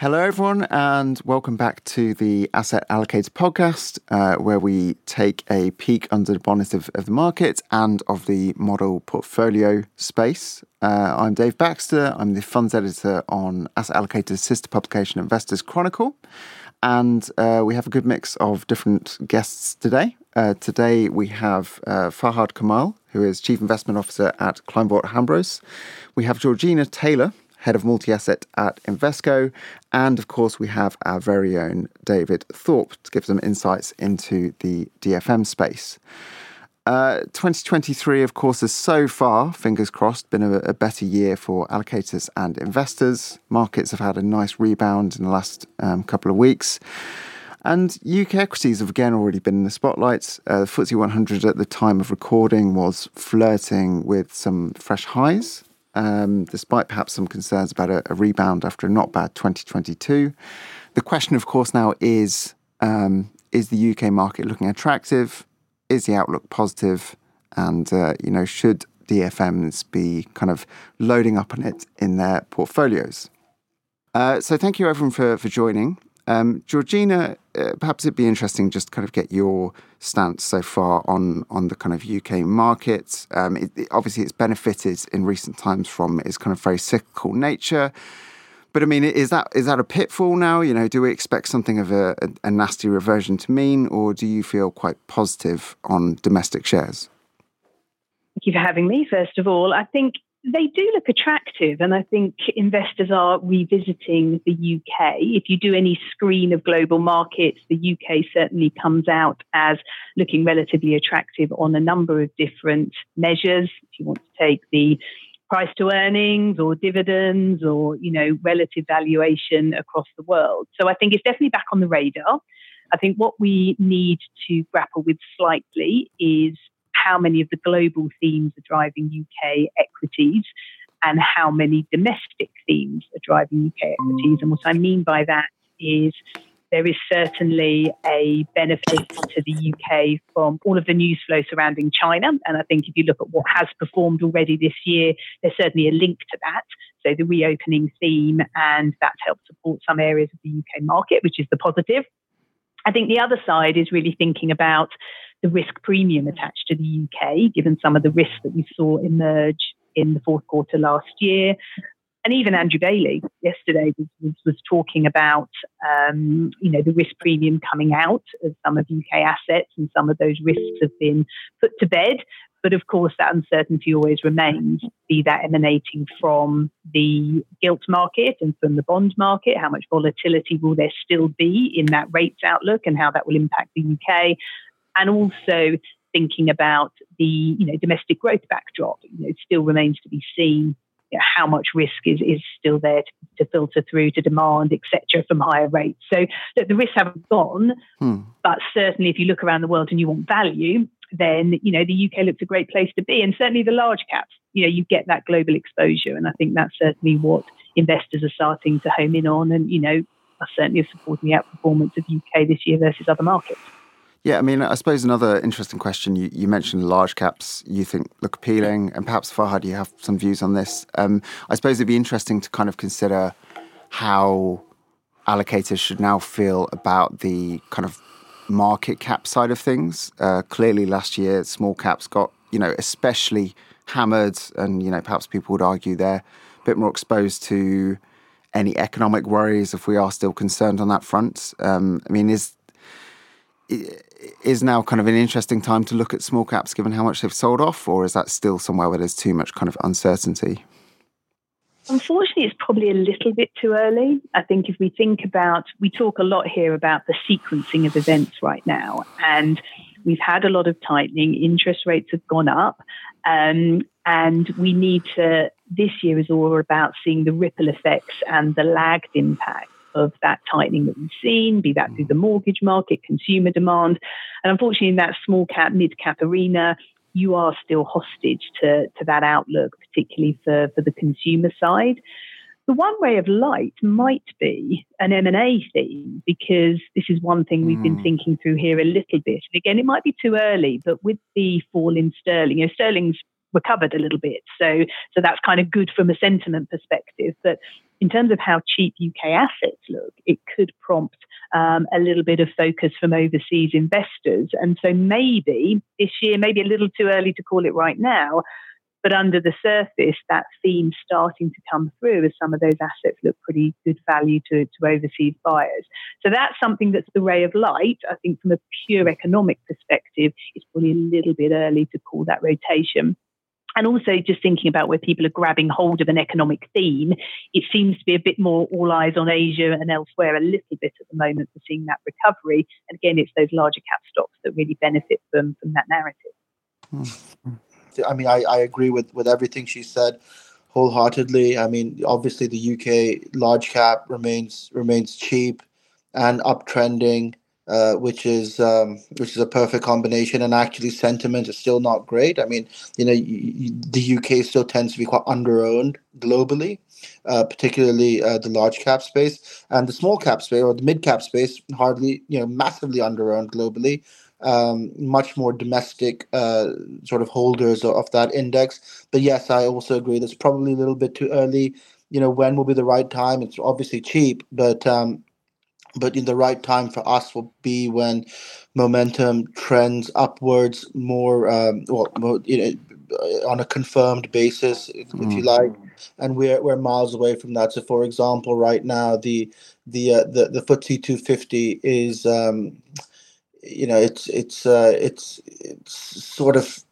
Hello, everyone, and welcome back to the Asset Allocator podcast, uh, where we take a peek under the bonnet of, of, the market and of the model portfolio space. Uh, I'm Dave Baxter. I'm the funds editor on Asset Allocator's sister publication, Investors Chronicle. And uh, we have a good mix of different guests today. Uh, today we have uh, Fahad Kamal, who is Chief Investment Officer at Kleinwort Hambros. We have Georgina Taylor, head of multi asset at Invesco. And of course, we have our very own David Thorpe to give some insights into the DFM space. Uh, 2023, of course, has so far, fingers crossed, been a, a, better year for allocators and investors. Markets have had a nice rebound in the last um, couple of weeks. And UK equities have again already been in the spotlight. Uh, the FTSE 100 at the time of recording was flirting with some fresh highs um, despite perhaps some concerns about a, a, rebound after a not bad 2022. The question, of course, now is um, is the UK market looking attractive? Is the outlook positive? And, uh, you know, should DFMs be kind of loading up on it in their portfolios? Uh, so thank you everyone for, for joining. Um, Georgina, uh, perhaps it'd be interesting just kind of get your stance so far on on the kind of UK market. Um, it, it, obviously, it's benefited in recent times from its kind of very cyclical nature. But I mean, is that is that a pitfall now? You know, do we expect something of a, a, a nasty reversion to mean, or do you feel quite positive on domestic shares? Thank you for having me. First of all, I think they do look attractive, and I think investors are revisiting the UK. If you do any screen of global markets, the UK certainly comes out as looking relatively attractive on a number of different measures. If you want to take the price to earnings or dividends or you know relative valuation across the world. So I think it's definitely back on the radar. I think what we need to grapple with slightly is how many of the global themes are driving UK equities and how many domestic themes are driving UK equities. And what I mean by that is there is certainly a benefit to the UK from all of the news flow surrounding China. And I think if you look at what has performed already this year, there's certainly a link to that. So the reopening theme, and that's helped support some areas of the UK market, which is the positive. I think the other side is really thinking about the risk premium attached to the UK, given some of the risks that we saw emerge in the fourth quarter last year. And even Andrew Bailey yesterday was, was, was talking about, um, you know, the risk premium coming out of some of UK assets, and some of those risks have been put to bed. But of course, that uncertainty always remains, be that emanating from the gilt market and from the bond market. How much volatility will there still be in that rates outlook and how that will impact the UK? And also thinking about the you know domestic growth backdrop. You know, it still remains to be seen you know, how much risk is, is still there to, to filter through to demand, etc., from higher rates. So look, the risks haven't gone, hmm. but certainly if you look around the world and you want value, then you know the UK looks a great place to be, and certainly the large caps. You know, you get that global exposure, and I think that's certainly what investors are starting to home in on, and you know, are certainly supporting the outperformance of UK this year versus other markets. Yeah, I mean, I suppose another interesting question. You, you mentioned large caps you think look appealing, and perhaps Fahad, you have some views on this. Um, I suppose it'd be interesting to kind of consider how allocators should now feel about the kind of market cap side of things. Uh, clearly, last year, small caps got, you know, especially hammered, and, you know, perhaps people would argue they're a bit more exposed to any economic worries if we are still concerned on that front. Um, I mean, is is now kind of an interesting time to look at small caps given how much they've sold off, or is that still somewhere where there's too much kind of uncertainty? Unfortunately, it's probably a little bit too early. I think if we think about, we talk a lot here about the sequencing of events right now, and we've had a lot of tightening. Interest rates have gone up, um, and we need to. This year is all about seeing the ripple effects and the lagged impact of that tightening that we've seen, be that through the mortgage market, consumer demand. And unfortunately, in that small cap, mid cap arena, you are still hostage to, to that outlook, particularly for, for the consumer side. The one ray of light might be an M&A theme because this is one thing we've mm. been hmm. thinking through here a little bit. And again, it might be too early, but with the fall in sterling, you know, sterling's recovered a little bit. So, so that's kind of good from a sentiment perspective. But in terms of how cheap UK assets look, it could prompt um, a little bit of focus from overseas investors. And so maybe this year, maybe a little too early to call it right now, but under the surface, that theme starting to come through as some of those assets look pretty good value to, to overseas buyers. So that's something that's the ray of light. I think from a pure economic perspective, it's probably a little bit early to call that rotation. And also, just thinking about where people are grabbing hold of an economic theme, it seems to be a bit more all eyes on Asia and elsewhere a little bit at the moment for seeing that recovery. And again, it's those larger cap stocks that really benefit from, from that narrative. Mm-hmm. I mean, I, I agree with, with everything she said wholeheartedly. I mean, obviously the UK large cap remains remains cheap and uptrending, uh, which is um, which is a perfect combination. And actually, sentiment is still not great. I mean, you know, the UK still tends to be quite underowned globally. Uh, particularly uh, the large cap space and the small cap space or the mid cap space, hardly, you know, massively underowned globally um, much more domestic uh, sort of holders of that index. But yes, I also agree that's probably a little bit too early. You know, when will be the right time? It's obviously cheap, but um, but in the right time for us will be when momentum trends upwards more, um, well, more, you know, on a confirmed basis, if, mm. you like, and we're we're miles away from that. So, for example, right now the the uh, the the FTSE 250 is um, you know it's it's uh, it's it's sort of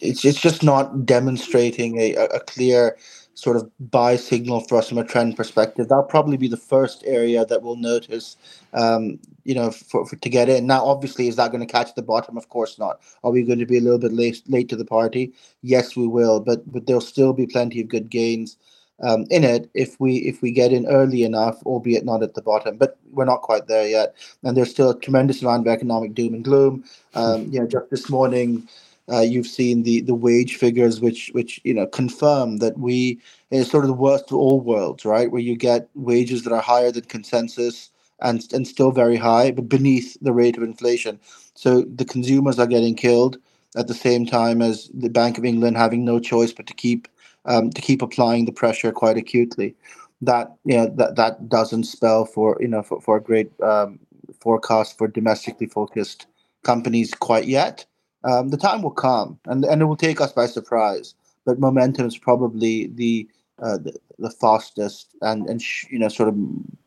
it's it's just not demonstrating a, a clear sort of buy signal for us from a trend perspective. That'll probably be the first area that we'll notice, um, you know, for, for, to get in. Now, obviously, is that going to catch the bottom? Of course not. Are we going to be a little bit late late to the party? Yes, we will, but but there'll still be plenty of good gains um, in it if we if we get in early enough, albeit not at the bottom. But we're not quite there yet, and there's still a tremendous amount of economic doom and gloom. Um, you know, just this morning. Uh, you've seen the the wage figures, which which you know confirm that we it's sort of the worst of all worlds, right? Where you get wages that are higher than consensus and and still very high, but beneath the rate of inflation. So the consumers are getting killed at the same time as the Bank of England having no choice but to keep um, to keep applying the pressure quite acutely. That you know that that doesn't spell for you know for, for a great um, forecast for domestically focused companies quite yet. Um, the time will come, and and it will take us by surprise. But momentum is probably the uh, the, the, fastest and and sh- you know sort of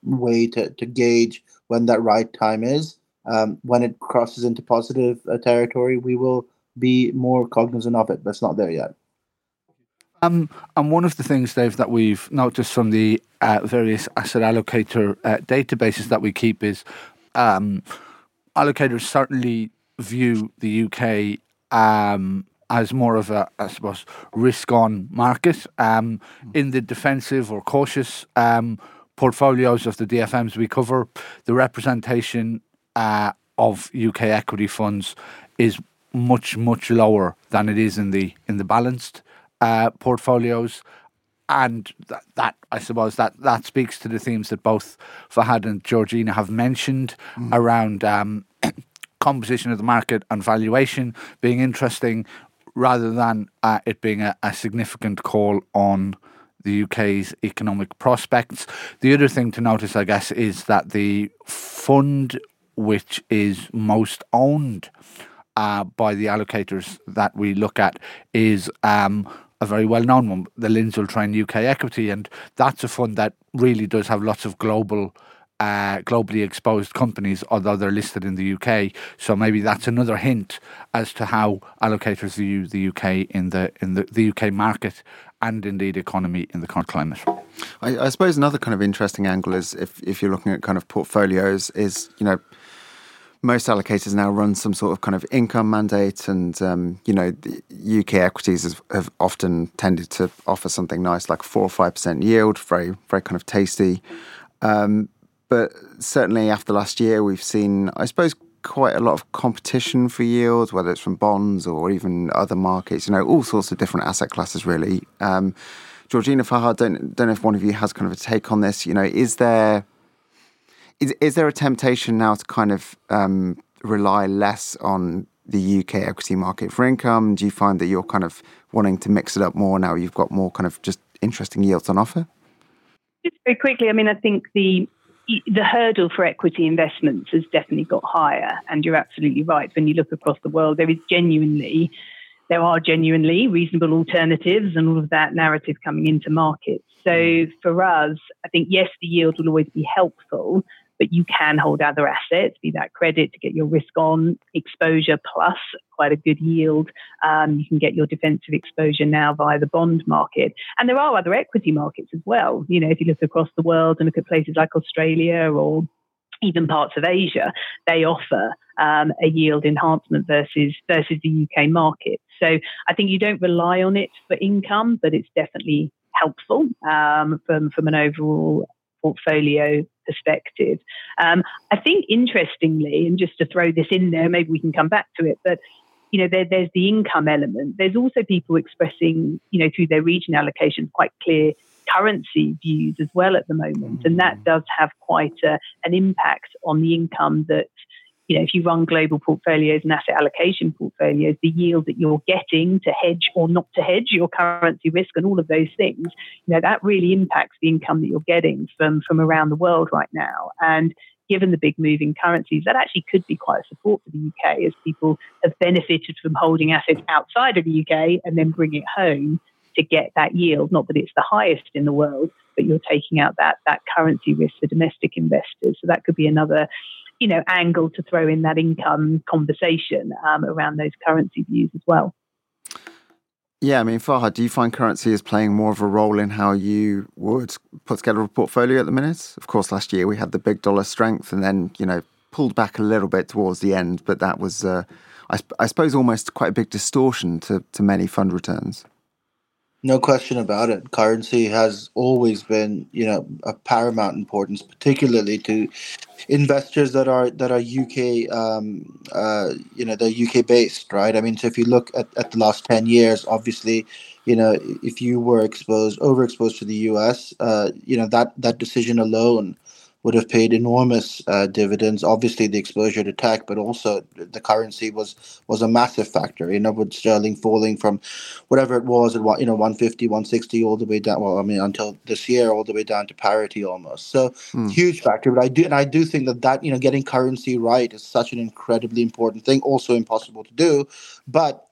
way to, to gauge when that right time is. Um, when it crosses into positive uh, territory, we will be more cognizant of it, but it's not there yet. Um, and one of the things, Dave, that we've noticed from the uh, various asset allocator uh, databases that we keep is um, allocators certainly view the UK um, as more of a, I suppose, risk-on market. Um, in the defensive or cautious um, portfolios of the DFMs we cover, the representation uh, of UK equity funds is much much lower than it is in the in the balanced uh, portfolios. And that, that, I suppose, that, that speaks to the themes that both Fahad and Georgina have mentioned mm. around um, composition of the market and valuation being interesting rather than uh, it being a, a significant call on the UK's economic prospects. The other thing to notice, I guess, is that the fund which is most owned uh, by the allocators that we look at is um, a very well known one, the Lindsell Train UK Equity, and that's a fund that really does have lots of global. Uh, globally exposed companies, although they're listed in the UK. So maybe that's another hint as to how allocators view the UK in the in the, the UK market and indeed economy in the current climate. I, I suppose another kind of interesting angle is if if you're looking at kind of portfolios, is you know most allocators now run some sort of kind of income mandate, and um, you know, UK equities have, have, often tended to offer something nice like four or five percent yield, very very kind of tasty. Um, but certainly after last year, we've seen, I suppose, quite a lot of competition for yields, whether it's from bonds or even other markets. You know, all sorts of different asset classes, really. Um, Georgina Fahad, don't don't know if one of you has kind of a take on this. You know, is there is, is there a temptation now to kind of um, rely less on the UK equity market for income? Do you find that you're kind of wanting to mix it up more now? You've got more kind of just interesting yields on offer. Just very quickly, I mean, I think the the hurdle for equity investments has definitely got higher, and you're absolutely right. When you look across the world, there is genuinely there are genuinely reasonable alternatives and all of that narrative coming into markets. So mm. for us, I think yes, the yield will always be helpful, but you can hold other assets, be that credit to get your risk on exposure plus quite a good yield. Um, you can get your defensive exposure now via the bond market. And there are other equity markets as well. You know, if you look across the world and look at places like Australia or even parts of Asia, they offer um, a yield enhancement versus versus the UK market. So I think you don't rely on it for income, but it's definitely helpful um, from from an overall portfolio perspective. Um, I think interestingly, and just to throw this in there, maybe we can come back to it, but you know, there, there's the income element. There's also people expressing, you know, through their region allocations, quite clear currency views as well at the moment, and that mm. does have quite a, an impact on the income that you know, if you run global portfolios and asset allocation portfolios, the yield that you're getting to hedge or not to hedge your currency risk and all of those things, you know, that really impacts the income that you're getting from from around the world right now. And given the big move in currencies, that actually could be quite a support for the UK as people have benefited from holding assets outside of the UK and then bring it home to get that yield. Not that it's the highest in the world, but you're taking out that that currency risk for domestic investors. So that could be another you know, angle to throw in that income conversation um, around those currency views as well. Yeah, I mean, Fahad, do you find currency is playing more of a role in how you would put together a portfolio at the minute? Of course, last year we had the big dollar strength and then, you know, pulled back a little bit towards the end, but that was, uh, I, I suppose, almost quite a big distortion to, to many fund returns. No question about it. Currency has always been, you know, a paramount importance, particularly to investors that are that are UK, um, uh, you know, they're UK based, right? I mean, so if you look at, at the last ten years, obviously, you know, if you were exposed, overexposed to the US, uh, you know, that that decision alone would have paid enormous uh, dividends. Obviously, the exposure to tech, but also the currency was was a massive factor. You know, with sterling falling from whatever it was at you know 150, 160, all the way down. Well, I mean, until this year, all the way down to parity almost. So mm. huge factor. But I do, and I do think that that you know getting currency right is such an incredibly important thing. Also impossible to do, but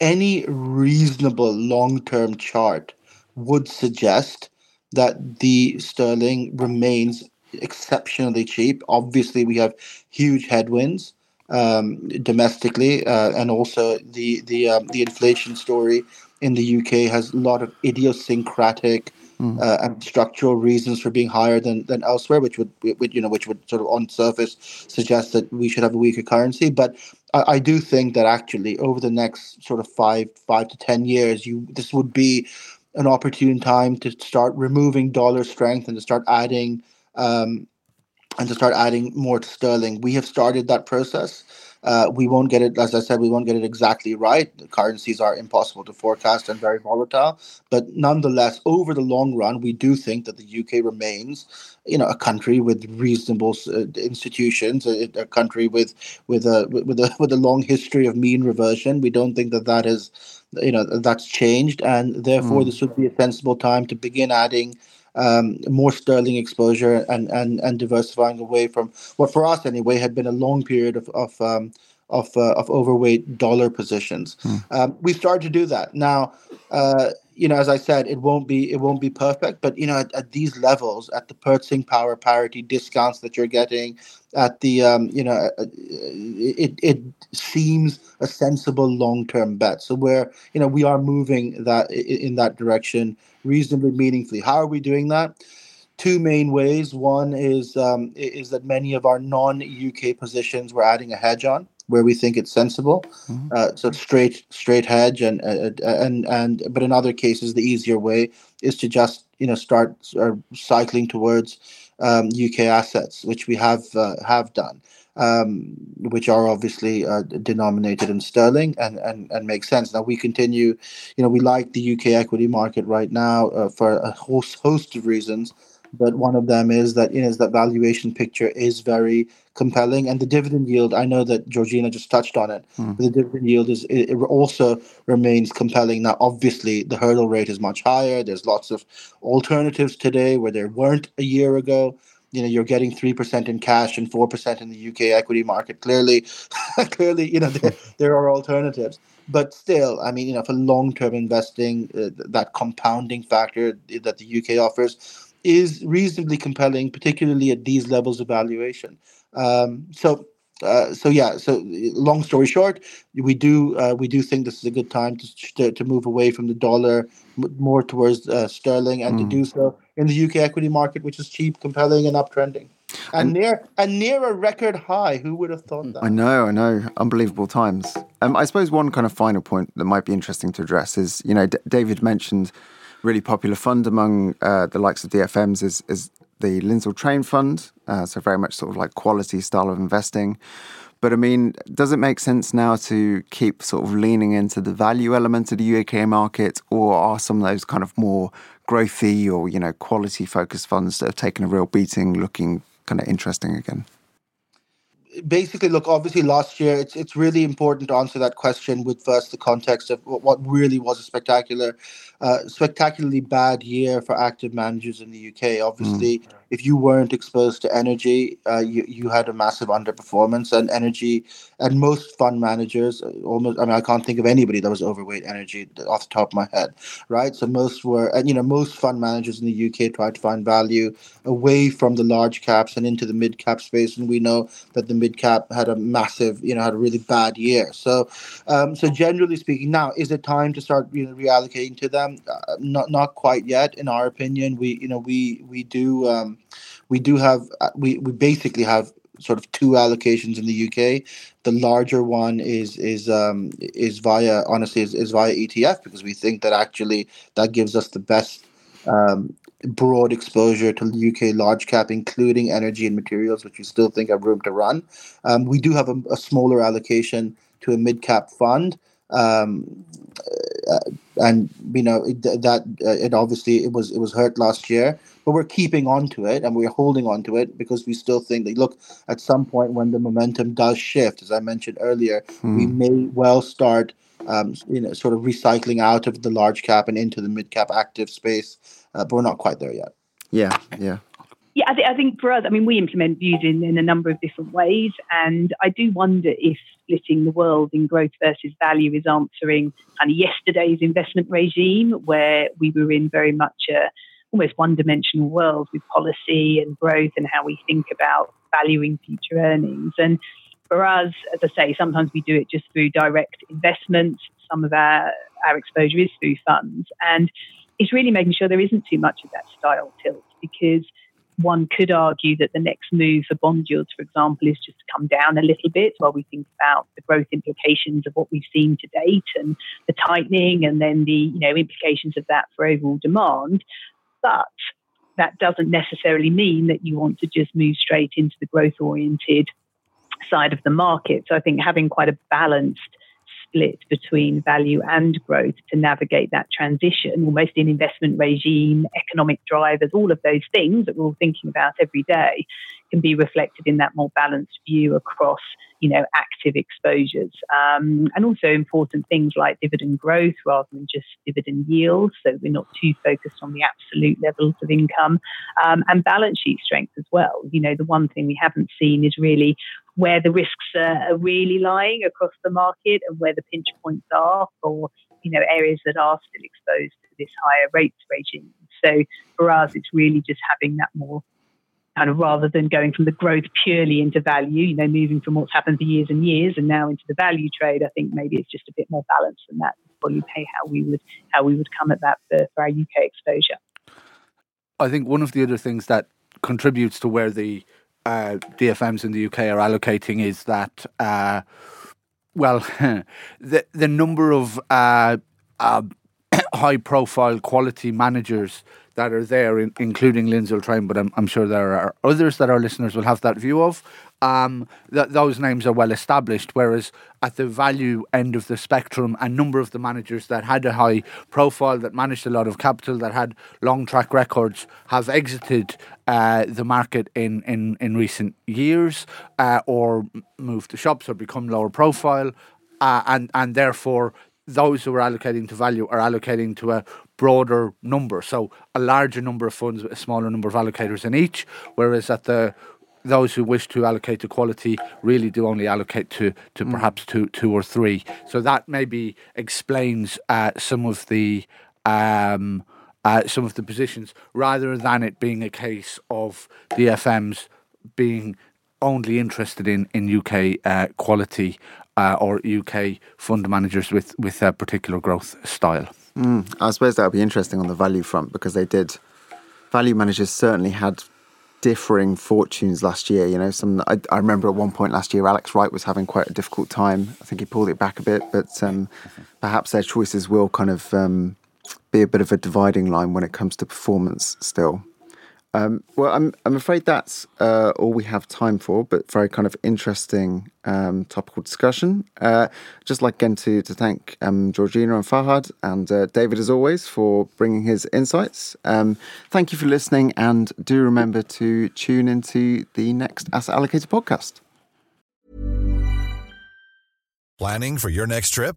any reasonable long term chart would suggest that the sterling remains exceptionally cheap. Obviously, we have huge headwinds um, domestically, uh, and also the the um, the inflation story in the UK has a lot of idiosyncratic mm. uh, and structural reasons for being higher than, than elsewhere, which would, would you know which would sort of on surface suggest that we should have a weaker currency. But I, I do think that actually over the next sort of five five to ten years, you this would be an opportune time to start removing dollar strength and to start adding um, and to start adding more to sterling. We have started that process. Uh, we won't get it, as I said, we won't get it exactly right. The currencies are impossible to forecast and very volatile. But nonetheless, over the long run, we do think that the UK remains, you know, a country with reasonable uh, institutions, a, a, country with with a with a with a long history of mean reversion. We don't think that that is, you know, that's changed, and therefore mm. this would be a sensible time to begin adding um, more sterling exposure and, and, and diversifying away from what for us anyway had been a long period of of um, of, uh, of overweight dollar positions. Hmm. Um, we started to do that now. Uh, you know, as I said, it won't be it won't be perfect, but you know, at, at these levels, at the purchasing power parity discounts that you're getting, at the um, you know, uh, uh, it it seems a sensible long term bet. So we're you know we are moving that in that direction reasonably meaningfully. How are we doing that? Two main ways. One is um, is that many of our non UK positions we're adding a hedge on where we think it's sensible. Mm-hmm. Uh, so straight straight hedge, and uh, and and but in other cases, the easier way is to just you know start uh, cycling towards um, UK assets, which we have uh, have done, um, which are obviously uh, denominated in sterling and, and and make sense. Now we continue, you know, we like the UK equity market right now uh, for a host host of reasons but one of them is that you know is that valuation picture is very compelling. And the dividend yield, I know that Georgina just touched on it. Mm. The dividend yield is it, also remains compelling. Now, obviously, the hurdle rate is much higher. There's lots of alternatives today where there weren't a year ago you know you're getting 3% in cash and 4% in the UK equity market clearly clearly you know there, there are alternatives but still i mean you know for long-term investing uh, that compounding factor that the UK offers is reasonably compelling particularly at these levels of valuation um, so uh, so yeah. So long story short, we do uh, we do think this is a good time to to, to move away from the dollar m- more towards uh, sterling and mm. to do so in the UK equity market, which is cheap, compelling, and uptrending, and, and near and near a record high. Who would have thought that? I know, I know, unbelievable times. Um, I suppose one kind of final point that might be interesting to address is, you know, D- David mentioned really popular fund among uh, the likes of DFMs is is the Lindsell Train Fund, uh, so very much sort of like quality style of investing. But I mean, does it make sense now to keep sort of leaning into the value element of the UK market, or are some of those kind of more growthy or you know quality focused funds that have taken a real beating looking kind of interesting again? Basically look obviously last year it's it's really important to answer that question with first the context of what really was a spectacular uh, spectacularly bad year for active managers in the UK obviously mm. If you weren't exposed to energy uh, you you had a massive underperformance and energy and most fund managers uh, almost I mean I can't think of anybody that was overweight energy off the top of my head right so most were and you know most fund managers in the UK tried to find value away from the large caps and into the mid cap space and we know that the mid cap had a massive, you know, had a really bad year. So, um, so generally speaking, now is it time to start, you know, reallocating to them? Uh, not not quite yet, in our opinion. We, you know, we we do um, we do have uh, we we basically have sort of two allocations in the UK. The larger one is is um, is via honestly is, is via ETF because we think that actually that gives us the best um, broad exposure to UK large cap, including energy and materials, which we still think have room to run. Um, we do have a, a, smaller allocation to a mid cap fund. Um, uh, and you know it, that uh, it obviously it was it was hurt last year, but we're keeping on to it and we're holding on to it because we still think that look at some point when the momentum does shift, as I mentioned earlier, mm. we may well start um, you know sort of recycling out of the large cap and into the mid cap active space uh, but we're not quite there yet. Yeah, yeah. Yeah, I, th- I think for us, I mean, we implement views in, in a number of different ways. And I do wonder if splitting the world in growth versus value is answering kind of yesterday's investment regime, where we were in very much a almost one dimensional world with policy and growth and how we think about valuing future earnings. And for us, as I say, sometimes we do it just through direct investments. Some of our, our exposure is through funds. And it's really making sure there isn't too much of that style tilt because one could argue that the next move for bond yields, for example, is just to come down a little bit while we think about the growth implications of what we've seen to date and the tightening and then the you know implications of that for overall demand. But that doesn't necessarily mean that you want to just move straight into the growth oriented side of the market. So I think having quite a balanced split between value and growth to navigate that transition, almost in investment regime, economic drivers, all of those things that we're all thinking about every day can be reflected in that more balanced view across you know active exposures. Um, and also important things like dividend growth rather than just dividend yield so we're not too focused on the absolute levels of income. Um, and balance sheet strength as well. You know the one thing we haven't seen is really where the risks are really lying across the market and where the pinch points are for you know areas that are still exposed to this higher rates regime. So for us, it's really just having that more kind of rather than going from the growth purely into value, you know, moving from what's happened for years and years and now into the value trade. I think maybe it's just a bit more balanced than that. Probably pay how we would how we would come at that for, for our UK exposure. I think one of the other things that contributes to where the uh, DFMs in the UK are allocating is that, uh, well, the the number of uh, uh high profile quality managers that are there, in, including Lindsell Train, but I'm, I'm, sure there are others that our listeners will have that view of. Um, th- those names are well established. Whereas at the value end of the spectrum, a number of the managers that had a high profile, that managed a lot of capital, that had long track records, have exited uh, the market in, in, in recent years uh, or moved to shops or become lower profile. Uh, and, and therefore, those who are allocating to value are allocating to a broader number. So a larger number of funds with a smaller number of allocators in each, whereas at the those who wish to allocate to quality really do only allocate to, to mm. perhaps two two or three. So that maybe explains uh, some of the um, uh, some of the positions, rather than it being a case of the FMs being only interested in in UK uh, quality uh, or UK fund managers with with a particular growth style. Mm, I suppose that would be interesting on the value front because they did. Value managers certainly had differing fortunes last year. You know, some I, I, remember at one point last year, Alex Wright was having quite a difficult time. I think he pulled it back a bit, but um, perhaps their choices will kind of um, be a bit of a dividing line when it comes to performance still. Um, well, I'm I'm afraid that's uh, all we have time for, but very kind of interesting um, topical discussion. Uh, just like again to to thank um, Georgina and Fahad and uh, David as always for bringing his insights. Um, thank you for listening, and do remember to tune into the next Asset Allocator podcast. Planning for your next trip?